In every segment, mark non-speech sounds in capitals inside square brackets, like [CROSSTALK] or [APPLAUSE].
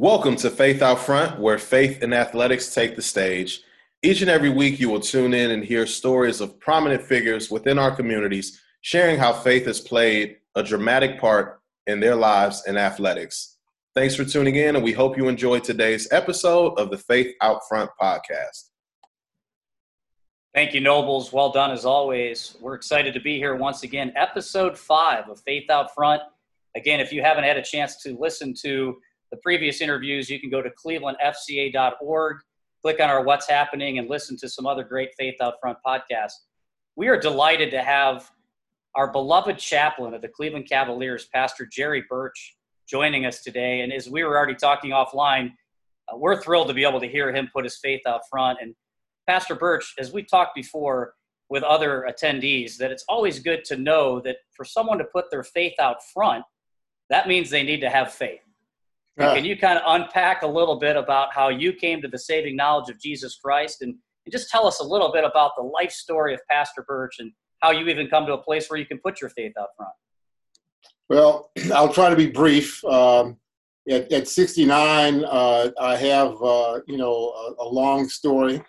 Welcome to Faith Out Front, where faith and athletics take the stage. Each and every week, you will tune in and hear stories of prominent figures within our communities sharing how faith has played a dramatic part in their lives in athletics. Thanks for tuning in, and we hope you enjoyed today's episode of the Faith Out Front podcast. Thank you, Nobles. Well done as always. We're excited to be here once again. Episode five of Faith Out Front. Again, if you haven't had a chance to listen to the previous interviews, you can go to clevelandfca.org, click on our What's Happening, and listen to some other great Faith Out Front podcasts. We are delighted to have our beloved chaplain of the Cleveland Cavaliers, Pastor Jerry Birch, joining us today. And as we were already talking offline, uh, we're thrilled to be able to hear him put his faith out front. And Pastor Birch, as we talked before with other attendees, that it's always good to know that for someone to put their faith out front, that means they need to have faith. Uh, can you kind of unpack a little bit about how you came to the saving knowledge of Jesus Christ and, and just tell us a little bit about the life story of Pastor Birch and how you even come to a place where you can put your faith out front? Well, [CLEARS THROAT] I'll try to be brief. Um, at, at, 69, uh, I have, uh, you know, a, a long story,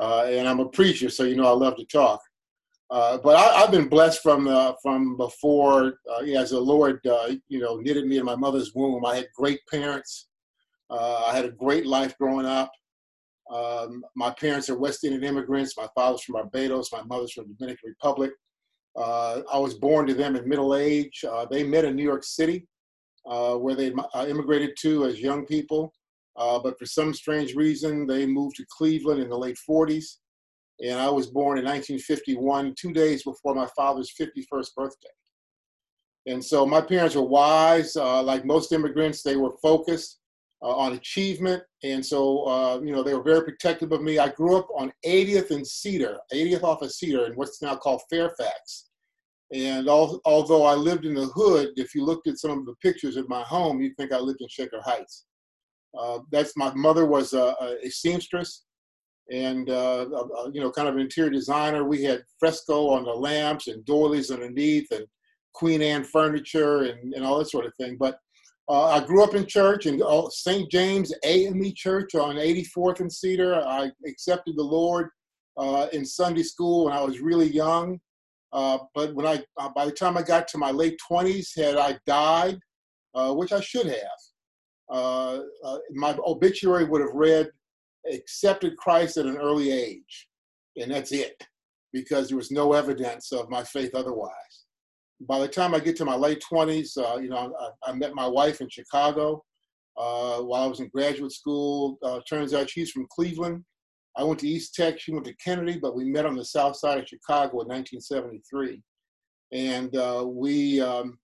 uh, and I'm a preacher, so you know I love to talk. Uh, but I, have been blessed from uh, from before, uh, as the Lord, uh, you know, knitted me in my mother's womb. I had great parents. Uh, I had a great life growing up. Um, my parents are West Indian immigrants. My father's from Barbados. My mother's from the Dominican Republic. I was born to them in middle age. they met in New York City, where they immigrated to as young people. but for some strange reason, they moved to Cleveland in the late 40s and I was born in 1951, two days before my father's 51st birthday. And so my parents were wise. Uh, like most immigrants, they were focused uh, on achievement. And so, uh, you know, they were very protective of me. I grew up on 80th and Cedar, 80th off of Cedar in what's now called Fairfax. And al- although I lived in the hood, if you looked at some of the pictures of my home, you'd think I lived in Shaker Heights. Uh, that's my mother was a, a seamstress and uh, uh, you know, kind of interior designer. We had fresco on the lamps and doilies underneath, and Queen Anne furniture and, and all that sort of thing. But uh, I grew up in church uh, St. James AME Church on 84th and Cedar. I accepted the Lord uh, in Sunday school when I was really young. Uh, but when I, by the time I got to my late 20s, had I died, which I should have, my obituary would have read accepted Christ at an early age, and that's it, because there was no evidence of my faith otherwise. By the time I get to my late 20s, uh, you know, I, I, met my wife in Chicago uh, while I was in graduate school. Uh, turns out she's from Cleveland. I went to East Tech, she went to Kennedy, but we met on the south side of Chicago in 1973. And uh, we, um,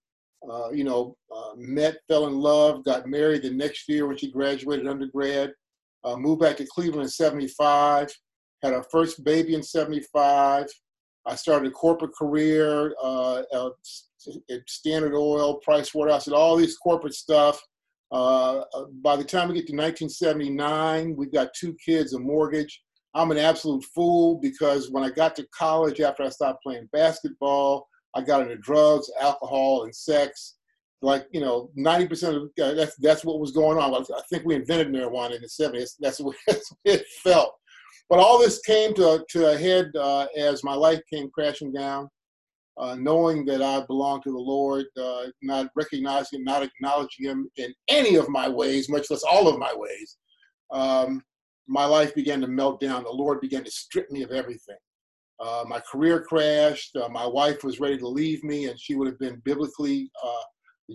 uh, you know, uh, met, fell in love, got married the next year when she graduated undergrad uh, moved back to Cleveland in 75, had our first baby in 75. I started a corporate career uh, at Standard Oil, Price Waterhouse, and all these corporate stuff. Uh, uh, by the time we get to 1979, we've got two kids, a mortgage. I'm an absolute fool because when I got to college after I stopped playing basketball, I got into drugs, alcohol, and sex like you know, ninety percent of uh, that's that's what was going on. I think we invented marijuana in the seventies. [LAUGHS] That's what, it felt. But all this came to to a head uh, as my life came crashing down. Uh, knowing that I belong to the Lord, uh, not recognizing, not acknowledging Him in any of my ways, much less all of my ways, um, my life began to melt down. The Lord began to strip me of everything. Uh, my career crashed. Uh, my wife was ready to leave me, and she would have been biblically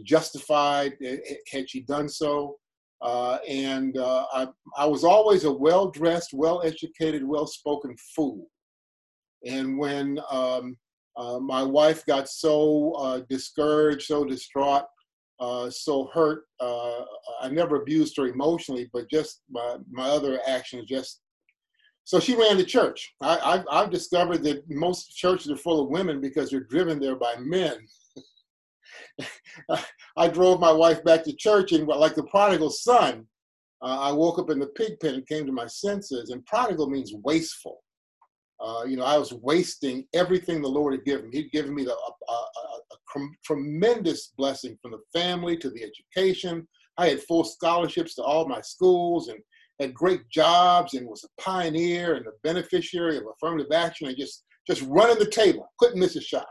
justified had she done so. Uh, and uh, I, I was always a well dressed, well educated, well spoken fool. And when um, uh, my wife got so uh, discouraged, so distraught, uh, so hurt, uh, I never abused her emotionally, but just my, my other actions just. So she ran the church. I, I've discovered that most churches are full of women because they're driven there by men. [LAUGHS] I drove my wife back to church, and like the prodigal son, uh, I woke up in the pig pen and came to my senses. And prodigal means wasteful. Uh, you know, I was wasting everything the Lord had given. He'd given me the, a, a, a, a tremendous blessing from the family to the education, I had full scholarships to all my schools and had great jobs and was a pioneer and a beneficiary of affirmative action and just just running the table. Couldn't miss a shot.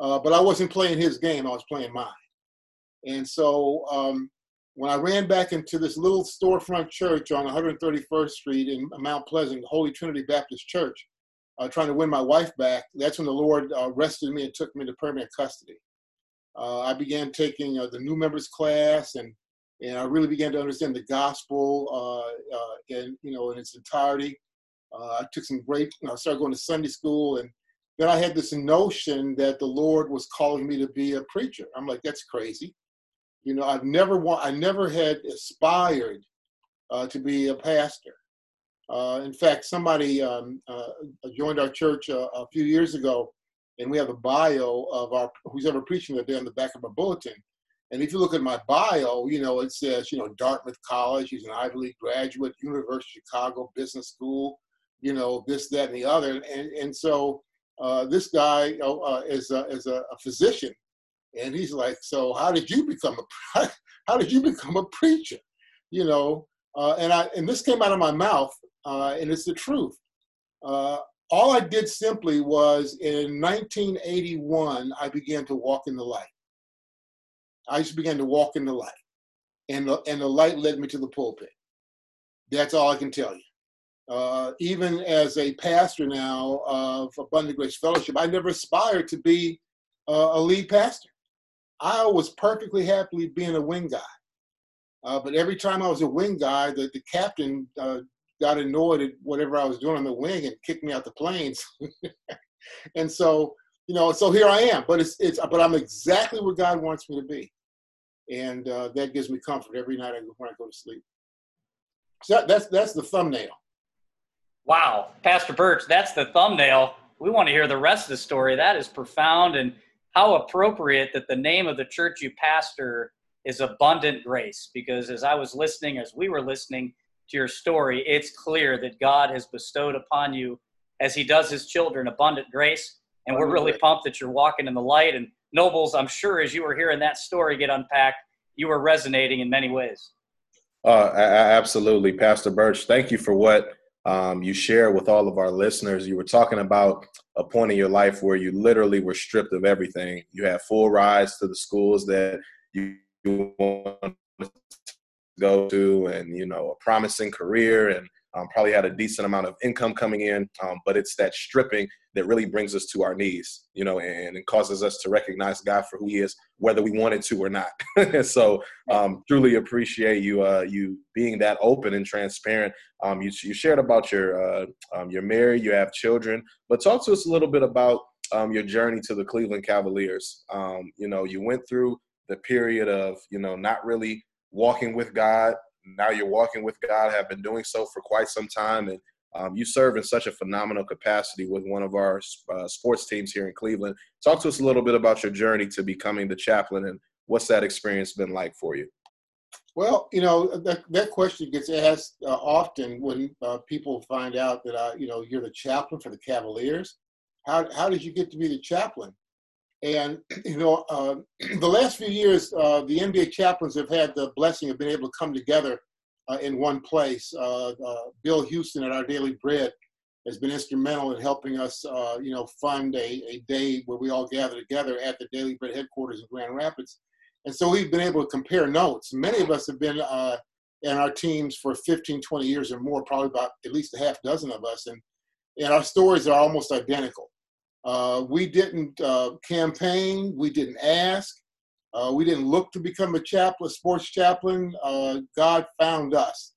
Uh, but I wasn't playing his game. I was playing mine. And so um, when I ran back into this little storefront church on 131st Street in Mount Pleasant, Holy Trinity Baptist Church, uh, trying to win my wife back, that's when the Lord uh, arrested me and took me to permanent custody. Uh, I began taking uh, the new members class and and I really began to understand the gospel uh, uh, in you know in its entirety. I took some great. I started going to Sunday school, and then I had this notion that the Lord was calling me to be a preacher. I'm like, that's crazy. You know, I've never want, I never had aspired uh, to be a pastor. Uh, in fact, somebody um, uh, joined our church a, a few years ago, and we have a bio of our who's ever preaching that day on the back of our bulletin. And if you look at my bio, you know, it says, you know, Dartmouth College, he's an Ivy League graduate, University of Chicago Business School, you know, this, that, and the other. And, and so uh, this guy uh, is, a, is a, a, physician. And he's like, so how did you become a, [LAUGHS] how did you become a preacher? You know, uh, and I, and this came out of my mouth, uh, and it's the truth. Uh, all I did simply was in 1981, I began to walk in the light. I just began to walk in the light, and the, and the light led me to the pulpit. That's all I can tell you. Uh, even as a pastor now of Abundant Grace Fellowship, I never aspired to be uh, a lead pastor. I was perfectly happily being a wing guy. Uh, but every time I was a wing guy, the, the captain uh, got annoyed at whatever I was doing on the wing and kicked me out the planes. [LAUGHS] and so, you know, so here I am. But it's it's but I'm exactly where God wants me to be, and uh, that gives me comfort every night when I go to sleep. So that, that's that's the thumbnail. Wow, Pastor Birch, that's the thumbnail. We want to hear the rest of the story. That is profound and how appropriate that the name of the church you pastor is Abundant Grace. Because as I was listening, as we were listening to your story, it's clear that God has bestowed upon you, as He does His children, abundant grace. And we're really pumped that you're walking in the light. And Nobles, I'm sure as you were hearing that story get unpacked, you were resonating in many ways. Uh, absolutely, Pastor Birch. Thank you for what um, you share with all of our listeners. You were talking about a point in your life where you literally were stripped of everything. You had full rides to the schools that you, you want to go to, and you know a promising career, and um, probably had a decent amount of income coming in. Um, but it's that stripping that really brings us to our knees, you know, and, it causes us to recognize God for who He is, whether we wanted to or not. [LAUGHS] so, um, truly appreciate you uh, you being that open and transparent. Um, you you shared about your uh, um, you're married, you have children, but talk to us a little bit about um, your journey to the Cleveland Cavaliers. You know, you went through the period of you know not really walking with God. Now you're walking with God. Have been doing so for quite some time, and um, you serve in such a phenomenal capacity with one of our uh, sports teams here in Cleveland. Talk to us a little bit about your journey to becoming the chaplain and what's that experience been like for you? Well, you know that that question gets asked uh, often when uh, people find out that I, you know, you're the chaplain for the Cavaliers. How how did you get to be the chaplain? And [CLEARS THROAT] you know, uh, [CLEARS THROAT] the last few years, uh, the NBA chaplains have had the blessing of being able to come together uh, in one place. Uh, uh, Bill Houston at Our Daily Bread has been instrumental in helping us, uh, you know, fund a, a day where we all gather together at the Daily Bread headquarters in Grand Rapids. And so we've been able to compare notes. Many of us have been in our teams for 15, 20 years or more, probably about at least a half dozen of us. And, and our stories are almost identical. Uh, we didn't uh, campaign, we didn't ask, uh, we didn't look to become a chaplain, sports chaplain. Uh, God found us.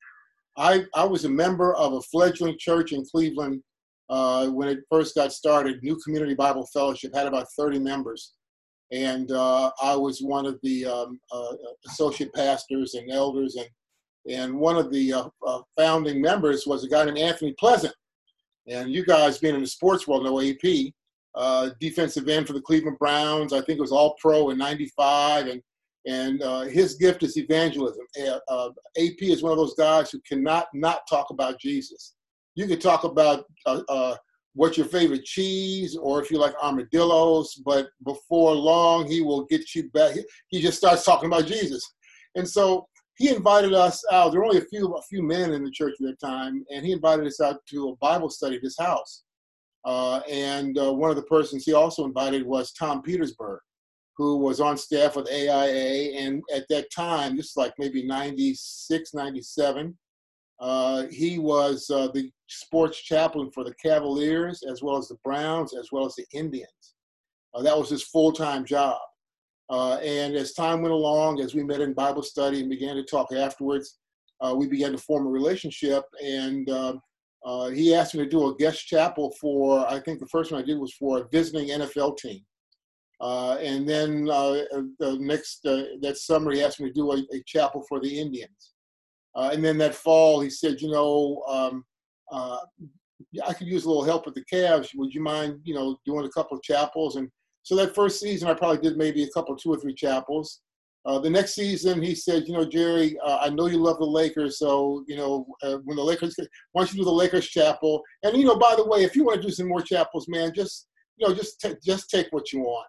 I, I was a member of a fledgling church in Cleveland uh, when it first got started. New Community Bible Fellowship had about 30 members. And I was one of the um, associate pastors and elders. And, and one of the founding members was a guy named Anthony Pleasant. And you guys being in the sports world know AP uh, defensive end for the Cleveland Browns. I think it was All Pro in '95, and and uh, his gift is evangelism. Uh, AP is one of those guys who cannot not talk about Jesus. You can talk about uh, uh, what's your favorite cheese, or if you like armadillos, but before long he will get you back. He just starts talking about Jesus, and so he invited us out. There were only a few a few men in the church at that time, and he invited us out to a Bible study at his house. Uh, and uh, one of the persons he also invited was Tom Petersburg, who was on staff with AIA. And at that time, this is like maybe 96, 97, uh, he was uh, the sports chaplain for the Cavaliers, as well as the Browns, as well as the Indians. Uh, that was his full time job. And as time went along, as we met in Bible study and began to talk afterwards, we began to form a relationship. And uh, uh, he asked me to do a guest chapel for, I think the first one I did was for a visiting NFL team. Uh, and then uh, the next, that summer, he asked me to do a, a chapel for the Indians. and then that fall, he said, you know, um, I could use a little help with the Cavs. Would you mind, you know, doing a couple of chapels? And so that first season, I probably did maybe a couple, two or three chapels. Uh, the next season, he said, you know, Jerry, uh, I know you love the Lakers, so you know uh, when the Lakers, why don't you do the Lakers chapel? And you know, by the way, if you want to do some more chapels, man, just you know, just t- just take what you want.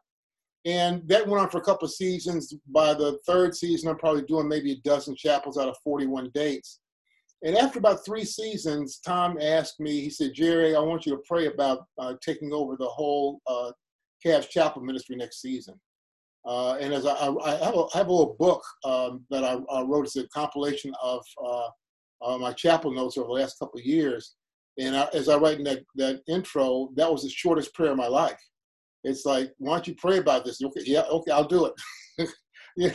And that went on for a couple of seasons. By the third season, I'm probably doing maybe a dozen chapels out of 41 dates. And after about three seasons, Tom asked me, he said, Jerry, I want you to pray about uh, taking over the whole uh, Cavs Chapel Ministry next season. Uh, and as I, I, have a, I, have a, little book um, that I, wrote, it's a compilation of uh, uh, my chapel notes over the last couple of years. And as I write in that, that intro, that was the shortest prayer of my life. It's like, why don't you pray about this? Okay, yeah, okay, I'll do it. [LAUGHS] yeah,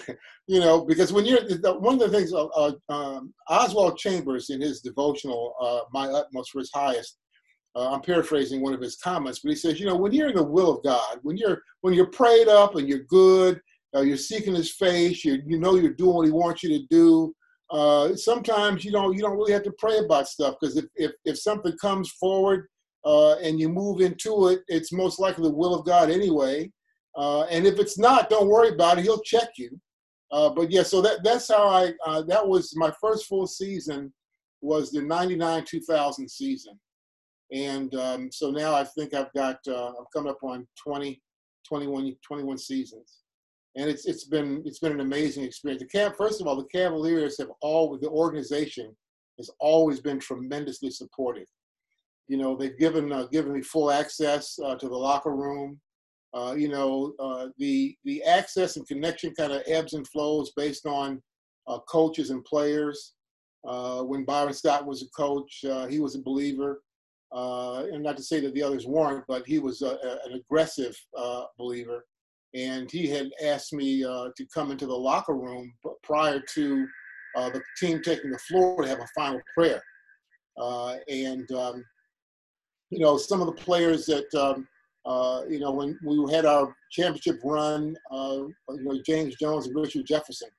you know, because when you're one of the things, uh, uh, um, Oswald Chambers in his devotional, uh, "My Utmost for His Highest," Uh, I'm paraphrasing one of his comments, but he says, you know, when you're in the will of God, when you're when you're prayed up and you're good, uh, you're seeking His face, you you know you're doing what He wants you to do. Uh, sometimes you don't you don't really have to pray about stuff because if, if if something comes forward uh, and you move into it, it's most likely the will of God anyway. Uh, and if it's not, don't worry about it. He'll check you. Uh, but yeah, so that that's how I that was my first full season was the 99 2000 season and um, so now I think I've got, uh, I'm coming up on 20, 21, 21 seasons. And it's, it's been, it's been an amazing experience. The Cav, first of all, the Cavaliers have all, the organization has always been tremendously supportive. You know, they've given, uh, given me full access uh, to the locker room. Uh, you know, uh, the, the access and connection kind of ebbs and flows based on uh, coaches and players. when Byron Scott was a coach, he was a believer uh, and not to say that the others weren't, but he was a, a, an aggressive uh, believer. And he had asked me uh, to come into the locker room prior to uh, the team taking the floor to have a final prayer. Uh, and, um, you know, some of the players that, um, uh, you know, when we had our championship run, you know, James Jones and Richard Jefferson,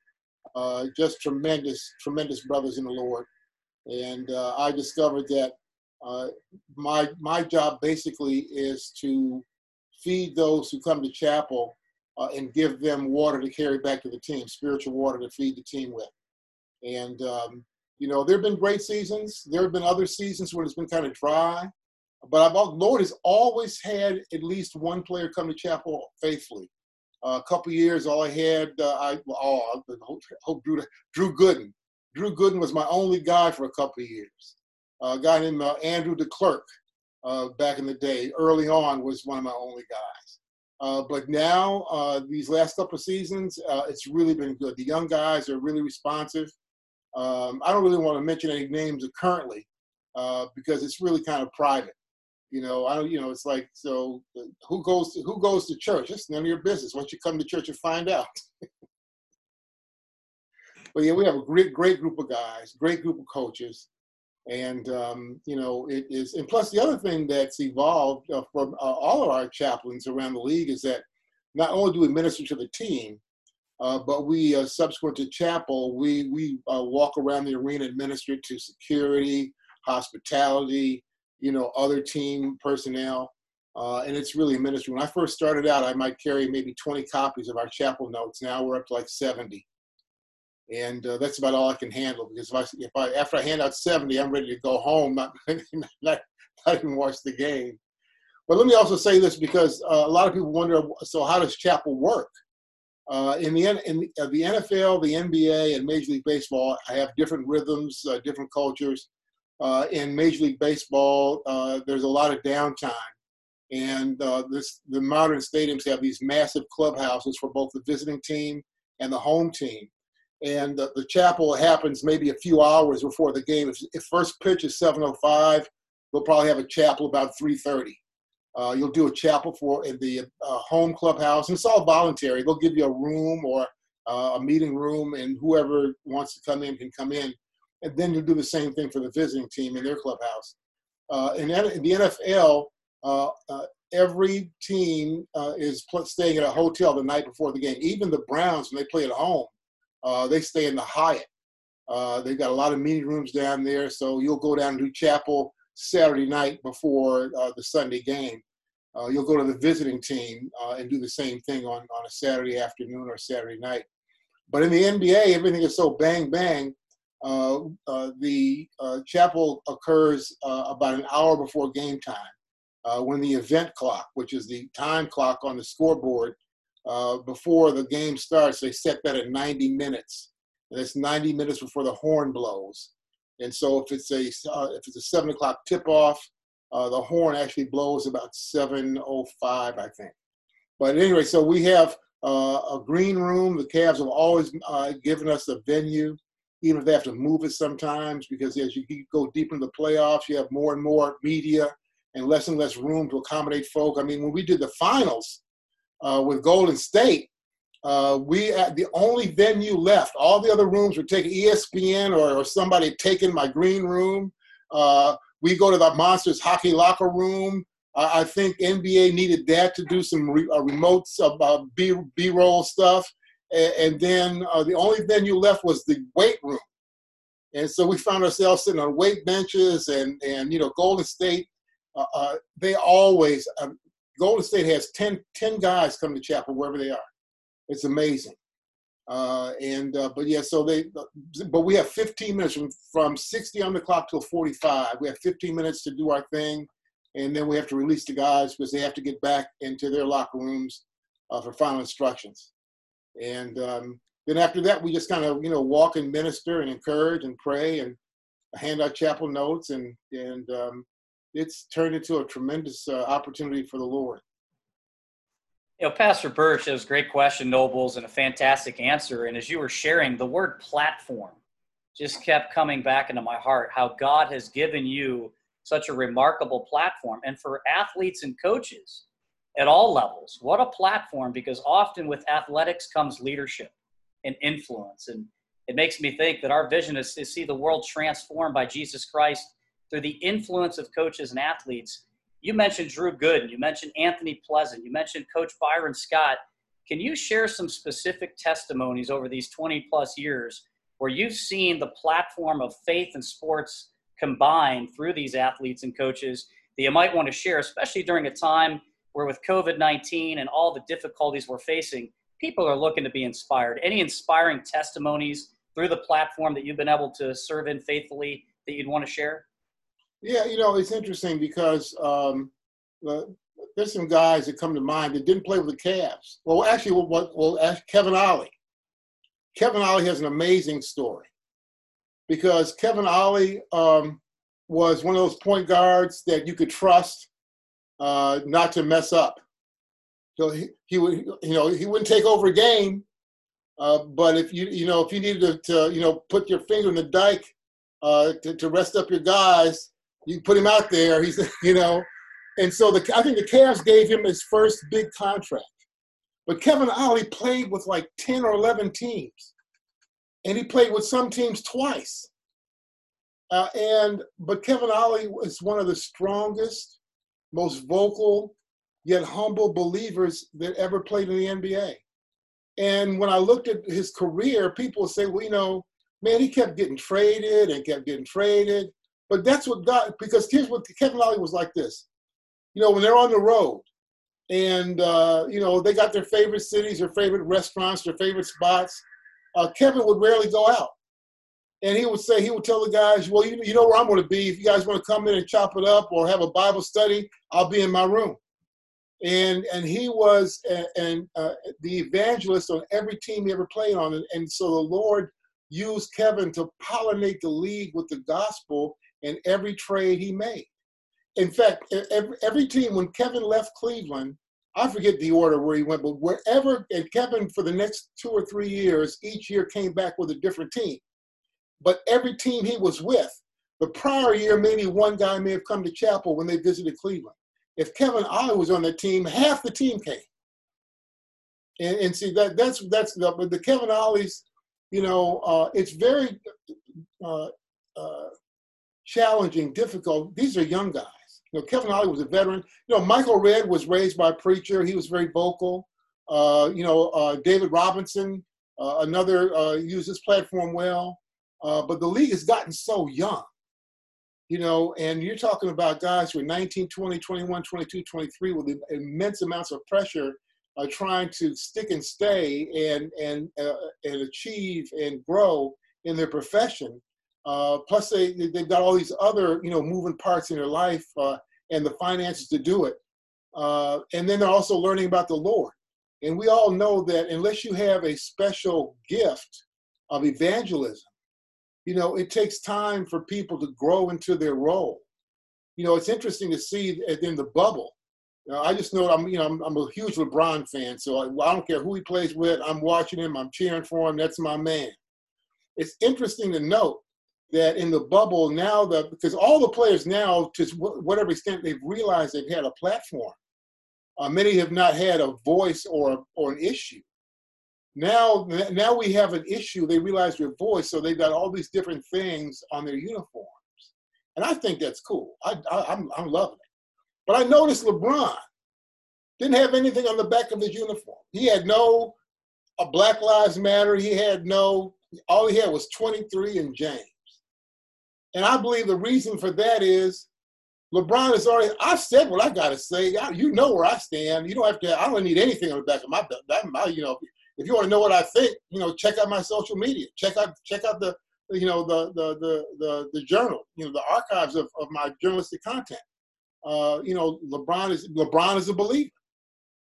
just tremendous, tremendous brothers in the Lord. And I discovered that uh, my my job basically is to feed those who come to chapel uh, and give them water to carry back to the team, spiritual water to feed the team with. And um, you know, there have been great seasons. There have been other seasons when it's been kind of dry. But I've, Lord has always had at least one player come to chapel faithfully. Uh, a couple years, all I had, uh, I oh, I hope Drew, Drew Gooden. Drew Gooden was my only guy for a couple of years a guy named uh, Andrew DeClercq uh, back in the day, early on, was one of my only guys. Uh, but now, uh, these last couple of seasons, uh, it's really been good. The young guys are really responsive. Um, I don't really want to mention any names currently uh, because it's really kind of private. You know, I don't. You know, it's like so. Who goes to who goes to church? It's none of your business. Once you come to church, and find out. [LAUGHS] but yeah, we have a great, great group of guys, great group of coaches. And, um, you know, it is, and plus the other thing that's evolved uh, from uh, all of our chaplains around the league is that not only do we minister to the team, uh, but we, uh, subsequent to chapel, we, we uh, walk around the arena and minister to security, hospitality, you know, other team personnel. Uh, and it's really ministry. When I first started out, I might carry maybe 20 copies of our chapel notes. Now we're up to like 70 and uh, that's about all I can handle because if I, if I after I hand out 70, I'm ready to go home, [LAUGHS] not not, not even watch the game. But let me also say this because uh, a lot of people wonder, so how does chapel work? Uh, in the in the, uh, the, NFL, the NBA, and Major League Baseball, I have different rhythms, uh, different cultures. Uh, in Major League Baseball, there's a lot of downtime, and this the modern stadiums have these massive clubhouses for both the visiting team and the home team. And the chapel happens maybe a few hours before the game. If, if first pitch is 7:05, we'll probably have a chapel about 3:30. Uh, you'll do a chapel for in the uh, home clubhouse, and it's all voluntary. They'll give you a room or uh, a meeting room, and whoever wants to come in can come in. And then you'll do the same thing for the visiting team in their clubhouse. Uh, in, in, the NFL, uh, uh, every team is staying at a hotel the night before the game. Even the Browns, when they play at home, they stay in the Hyatt. they've got a lot of meeting rooms down there, so you'll go down do chapel Saturday night before uh, the Sunday game. Uh, you'll go to the visiting team uh, and do the same thing on, on a Saturday afternoon or Saturday night. But in the NBA, everything is so bang bang. Uh, uh, the uh, chapel occurs about an hour before game time, when the event clock, which is the time clock on the scoreboard, before the game starts, they set that at 90 minutes. And it's 90 minutes before the horn blows. And so if it's a uh, if it's a seven o'clock tip off, uh, the horn actually blows about 7:05, I think. But anyway, so we have uh, a green room. The Cavs have always uh, given us a venue, even if they have to move it sometimes, because as you go deep into the playoffs, you have more and more media and less and less room to accommodate folk. I mean, when we did the finals uh, with Golden State, uh, we had the only venue left. All the other rooms were taken. ESPN or, or somebody taken my green room. Uh, we go to the Monsters hockey locker room. Uh, I think NBA needed that to do some re- uh, remotes uh, B B roll stuff. And, and then uh, the only venue left was the weight room. And so we found ourselves sitting on weight benches and and you know Golden State. they always um, Golden State has 10, 10 guys come to chapel wherever they are it's amazing. Uh, and uh, but yeah, so they but we have 15 minutes from, from 60 on the clock till 45. We have 15 minutes to do our thing, and then we have to release the guys because they have to get back into their locker rooms uh, for final instructions. And um, then after that, we just kind of you know walk and minister and encourage and pray and hand out chapel notes, and and um, it's turned into a tremendous uh, opportunity for the Lord. You know, Pastor Birch, that was a great question, Nobles, and a fantastic answer. And as you were sharing, the word platform just kept coming back into my heart how God has given you such a remarkable platform. And for athletes and coaches at all levels, what a platform, because often with athletics comes leadership and influence. And it makes me think that our vision is to see the world transformed by Jesus Christ through the influence of coaches and athletes you mentioned Drew Gooden, you mentioned Anthony Pleasant, you mentioned Coach Byron Scott. Can you share some specific testimonies over these 20 plus years where you've seen the platform of faith and sports combined through these athletes and coaches that you might want to share, especially during a time where with COVID 19 and all the difficulties we're facing, people are looking to be inspired? Any inspiring testimonies through the platform that you've been able to serve in faithfully that you'd want to share? Yeah, you know, it's interesting because um, there's some guys that come to mind that didn't play with the Cavs. Well, actually, well, well Kevin Ollie. Kevin Ollie has an amazing story because Kevin Ollie um, was one of those point guards that you could trust uh, not to mess up. So he, he would, you know, he wouldn't take over a game, uh, but if you, you know, if you needed to, to you know, put your finger in the dike uh, to, to rest up your guys, you put him out there. He's, [LAUGHS] you know, and so the I think the Cavs gave him his first big contract. But Kevin Ollie played with like 10 or 11 teams. And he played with some teams twice. Uh, and but Kevin Ollie was one of the strongest, most vocal, yet humble believers that ever played in the NBA. And when I looked at his career, people say, well, you know, man, he kept getting traded and kept getting traded. But that's what God, because here's what Kevin Ollie was like this. You know, when they're on the road and, uh, you know, they got their favorite cities, their favorite restaurants, their favorite spots, uh, Kevin would rarely go out. And he would say, he would tell the guys, well, you, you know where I'm going to be. If you guys want to come in and chop it up or have a Bible study, I'll be in my room. and and he was and uh, the evangelist on every team he ever played on, and, and so the Lord used Kevin to pollinate the league with the gospel in every trade he made. In fact, every, every team when Kevin left Cleveland, I forget the order where he went, but wherever and Kevin for the next two or three years, each year came back with a different team. But every team he was with, the prior year, maybe one guy may have come to chapel when they visited Cleveland. If Kevin Ollie was on the team, half the team came. And, and see that that's that's the but the Kevin Ollies, you know, uh, it's very uh, uh, challenging, difficult. These are young guys. You know, Kevin Ollie was a veteran. You know, Michael Redd was raised by a preacher. He was very vocal. Uh, you know, uh, David Robinson, uh, another, uh, used his platform well. Uh, but the league has gotten so young, you know, and you're talking about guys who are 19, 20, 21, 22, 23 with immense amounts of pressure uh, trying to stick and stay and, and, and achieve and grow in their profession. Uh, plus, they they've got all these other you know moving parts in their life uh, and the finances to do it. Uh, and then they're also learning about the Lord. And we all know that unless you have a special gift of evangelism, you know, it takes time for people to grow into their role. You know, it's interesting to see in the bubble. I just know I'm, you know, I'm, I'm, a huge LeBron fan, so I, I don't care who he plays with. I'm watching him. I'm cheering for him. That's my man. It's interesting to note that in the bubble now that because all the players now to whatever extent they've realized they've had a platform uh, many have not had a voice or or an issue. Now now we have an issue they realize your voice so they've got all these different things on their uniforms. And i think that's cool. I, I am I'm, I'm loving it. But i noticed lebron didn't have anything on the back of his uniform. He had no a black lives matter he had no all he had was 23 and james and I believe the reason for that is LeBron has already, I've said what I got to say. You know where I stand. You don't have to, I don't need anything on the back of my, that, my, you know, if you want to know what I think, you know, check out my social media. Check out, check out the, you know, the, the, the, the, the journal, you know, the archives of, of my journalistic content. Uh, you know, LeBron is, LeBron is a believer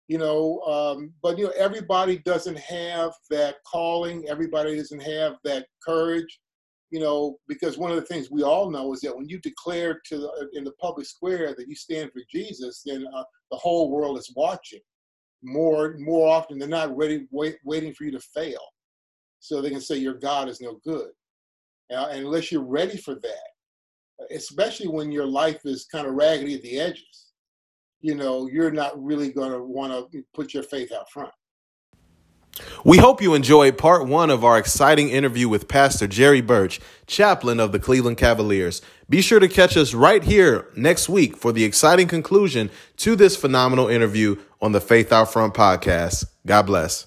you know um, but you know everybody doesn't have that calling everybody doesn't have that courage you know, because one of the things we all know is that when you declare to the, in the public square that you stand for Jesus, then uh, the whole world is watching more more often they're not, ready wait, waiting for you to fail, so they can say your God is no good. Uh, and unless you're ready for that, especially when your life is kind of raggedy at the edges, you know, you're not really going to want to put your faith out front. We hope you enjoyed part one of our exciting interview with Pastor Jerry Birch, chaplain of the Cleveland Cavaliers. Be sure to catch us right here next week for the exciting conclusion to this phenomenal interview on the Faith Out Front podcast. God bless.